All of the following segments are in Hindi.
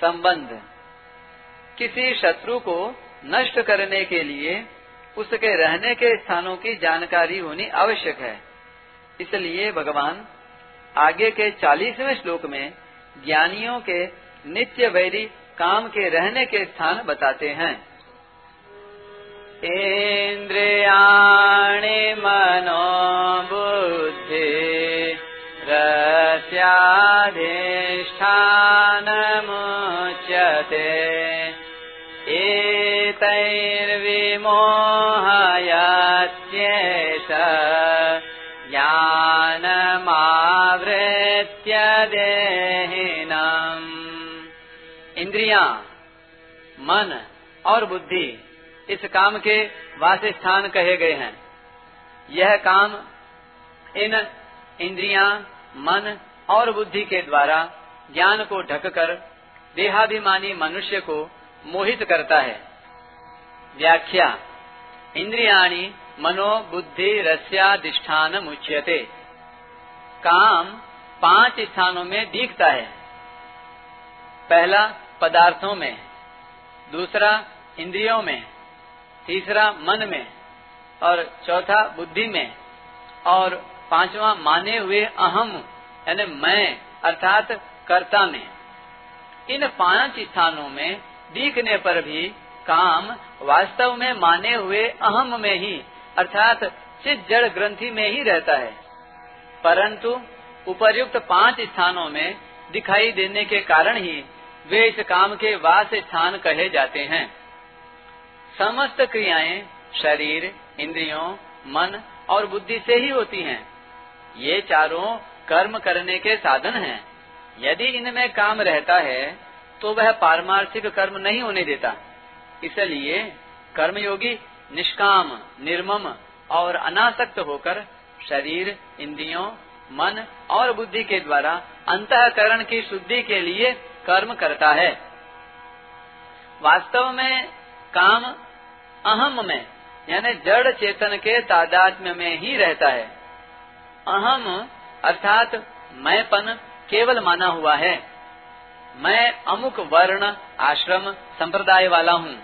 संबंध। किसी शत्रु को नष्ट करने के लिए उसके रहने के स्थानों की जानकारी होनी आवश्यक है। इसलिए भगवान आगे के चालीसवें श्लोक में ज्ञानियों के नित्य वैरी काम के रहने के स्थान बताते हैं। इन्द्रियाणि मनो बुद्धि रस्याधिष्ठानमुच्यते एतैर्विमोहयत्येष ज्ञानमावृत्य देहिनम्। इंद्रिया, मन और बुद्धि इस काम के वास स्थान कहे गए हैं। यह काम इन इंद्रिया, मन और बुद्धि के द्वारा ज्ञान को ढककर देहाभिमानी मनुष्य को मोहित करता है। व्याख्या, इंद्रियाणी मनो बुद्धि रस्याधिष्ठान मुच्यते। काम पाँच स्थानों में दिखता है। पहला, पदार्थों में। दूसरा, इंद्रियों में। तीसरा, मन में। और चौथा, बुद्धि में। और पांचवा, माने हुए अहम, यानी मैं, अर्थात कर्ता में इन पाँच स्थानों में दिखने पर भी काम वास्तव में माने हुए अहम में ही, अर्थात चित जड़ ग्रंथि में ही रहता है परंतु उपर्युक्त पाँच स्थानों में दिखाई देने के कारण ही वे इस काम के वास स्थान कहे जाते हैं समस्त क्रियाएँ शरीर, इंद्रियों, मन और बुद्धि से ही होती हैं। ये चारों कर्म करने के साधन हैं। यदि इनमें काम रहता है तो वह पारमार्थिक कर्म नहीं होने देता। इसलिए कर्मयोगी निष्काम, निर्मम और अनासक्त होकर शरीर, इंद्रियों, मन और बुद्धि के द्वारा अंतकरण की शुद्धि के लिए कर्म करता है। वास्तव में काम अहम में, यानी जड़ चेतन के तादात्म्य में ही रहता है। अहम अर्थात मैंपन केवल माना हुआ है। मैं अमुक वर्ण, आश्रम, संप्रदाय वाला हूँ।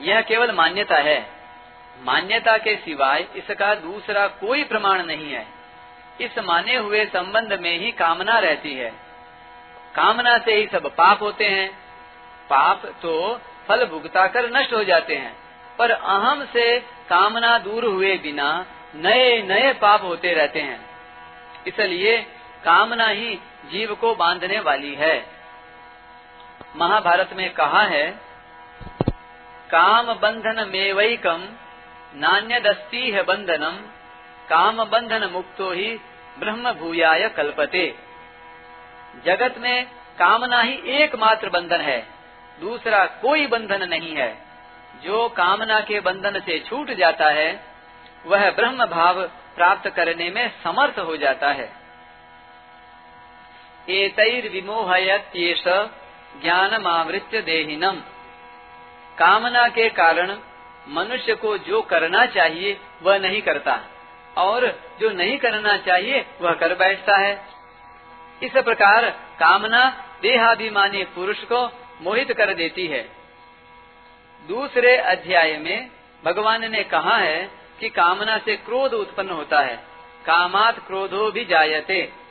यह केवल मान्यता है। मान्यता के सिवाय इसका दूसरा कोई प्रमाण नहीं है। इस माने हुए संबंध में ही कामना रहती है। कामना से ही सब पाप होते हैं। पाप तो फल भुगता कर नष्ट हो जाते हैं। पर अहम से कामना दूर हुए बिना नए नए पाप होते रहते हैं। इसलिए कामना ही जीव को बांधने वाली है। महाभारत में कहा है काम बंधन मेवैकम नान्यदस्ती है बंधनम काम बंधन मुक्तो ही ब्रह्म भूयाय कल्पते। जगत में कामना ही एकमात्र बंधन है, दूसरा कोई बंधन नहीं है। जो कामना के बंधन से छूट जाता है, वह ब्रह्म भाव प्राप्त करने में समर्थ हो जाता है। विमोहयत्येष ज्ञानमावृत्य देहिनम। कामना के कारण मनुष्य को जो करना चाहिए, वह नहीं करता। और जो नहीं करना चाहिए, वह कर बैठता है। इस प्रकार कामना देहाभिमानी पुरुष को मोहित कर देती है। दूसरे अध्याय में भगवान ने कहा है कि कामना से क्रोध उत्पन्न होता है। कामात क्रोधो भी जायते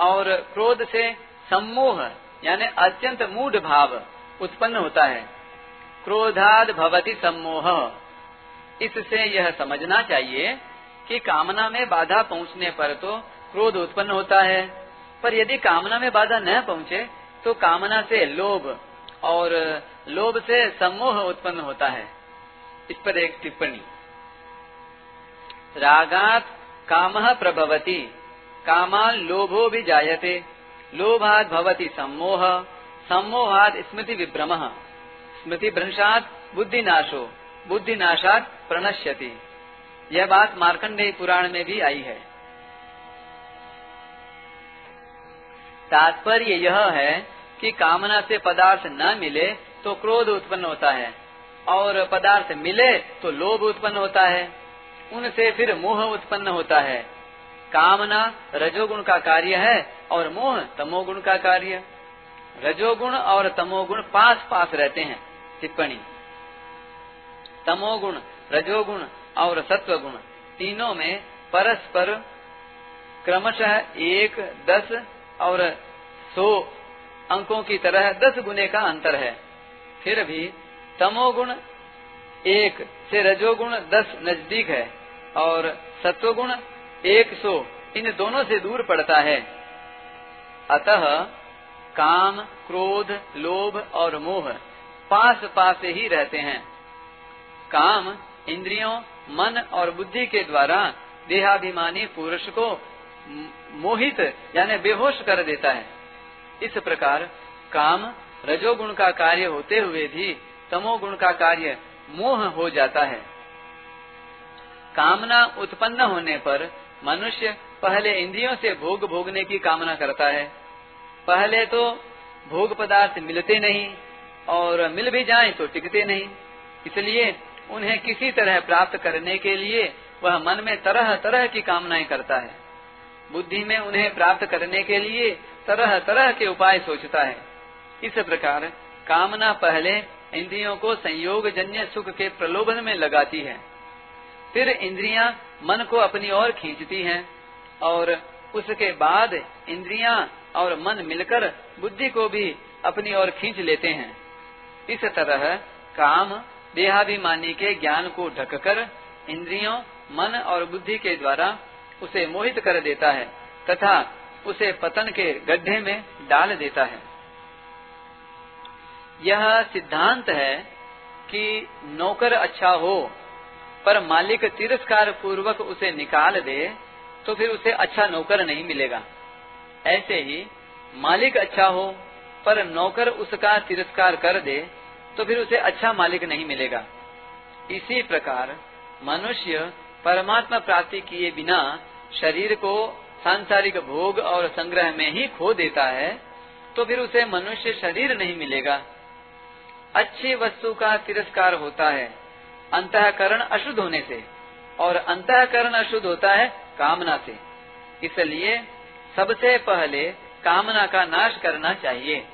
और क्रोध से सम्मोह, यानी अत्यंत मूढ़ भाव उत्पन्न होता है। क्रोधाद भवती सम्मोह। इससे यह समझना चाहिए कि कामना में बाधा पहुँचने पर तो क्रोध उत्पन्न होता है, पर यदि कामना में बाधा न पहुँचे तो कामना से लोभ और लोभ से सम्मोह उत्पन्न होता है। इस पर एक टिप्पणी। रागात काम प्रभवती। कामान लोभो भी जायते लोभात भवती सम्मोह। सम्मोहात स्मृति विभ्रम। स्मृति भ्रंशात बुद्धिनाशो। बुद्धिनाशात प्रणश्यति। यह बात मार्कंडेय पुराण में भी आई है। तात्पर्य यह है कि कामना से पदार्थ न मिले तो क्रोध उत्पन्न होता है। और पदार्थ मिले तो लोभ उत्पन्न होता है। उनसे फिर मोह उत्पन्न होता है। कामना रजोगुण का कार्य है और मोह तमोगुण का कार्य। रजोगुण और तमोगुण पास पास रहते हैं, टिप्पणी। तमोगुण, रजोगुण और सत्वगुण तीनों में परस्पर क्रमशः एक, दस और सौ अंकों की तरह दस गुने का अंतर है। फिर भी तमोगुण एक से रजोगुण दस नज़दीक है और सत्वगुण एक सौ, इन दोनों से दूर पड़ता है। अतः काम, क्रोध, लोभ और मोह पास पास ही रहते हैं। काम, इंद्रियों, मन और बुद्धि के द्वारा देहाभिमानी पुरुष को मोहित, यानी बेहोश कर देता है। इस प्रकार काम, रजोगुण का कार्य होते हुए भी तमोगुण का कार्य मोह हो जाता है। कामना उत्पन्न होने पर मनुष्य पहले इंद्रियों से भोग भोगने की कामना करता है। पहले तो भोग पदार्थ मिलते नहीं और मिल भी जाए तो टिकते नहीं। इसलिए उन्हें किसी तरह प्राप्त करने के लिए वह मन में तरह तरह की कामनाएँ करता है। बुद्धि में उन्हें प्राप्त करने के लिए तरह तरह के उपाय सोचता है। इस प्रकार कामना पहले इंद्रियों को संयोग जन्य सुख के प्रलोभन में लगाती है। फिर इंद्रियाँ मन को अपनी ओर खींचती हैं और उसके बाद इंद्रियाँ और मन मिलकर बुद्धि को भी अपनी ओर खींच लेते हैं। इस तरह काम देहाभिमानी के ज्ञान को ढककर इंद्रियों, मन और बुद्धि के द्वारा उसे मोहित कर देता है तथा उसे पतन के गड्ढे में डाल देता है। यह सिद्धांत है कि नौकर अच्छा हो पर मालिक तिरस्कार पूर्वक उसे निकाल दे तो फिर उसे अच्छा नौकर नहीं मिलेगा। ऐसे ही मालिक अच्छा हो, पर नौकर उसका तिरस्कार कर दे तो फिर उसे अच्छा मालिक नहीं मिलेगा। इसी प्रकार मनुष्य परमात्मा प्राप्ति किए बिना शरीर को सांसारिक भोग और संग्रह में ही खो देता है तो फिर उसे मनुष्य शरीर नहीं मिलेगा। अच्छी वस्तु का तिरस्कार होता है। अंतकरण अशुद्ध होने से, और अंतकरण अशुद्ध होता है कामना से। इसलिए सबसे पहले कामना का नाश करना चाहिए।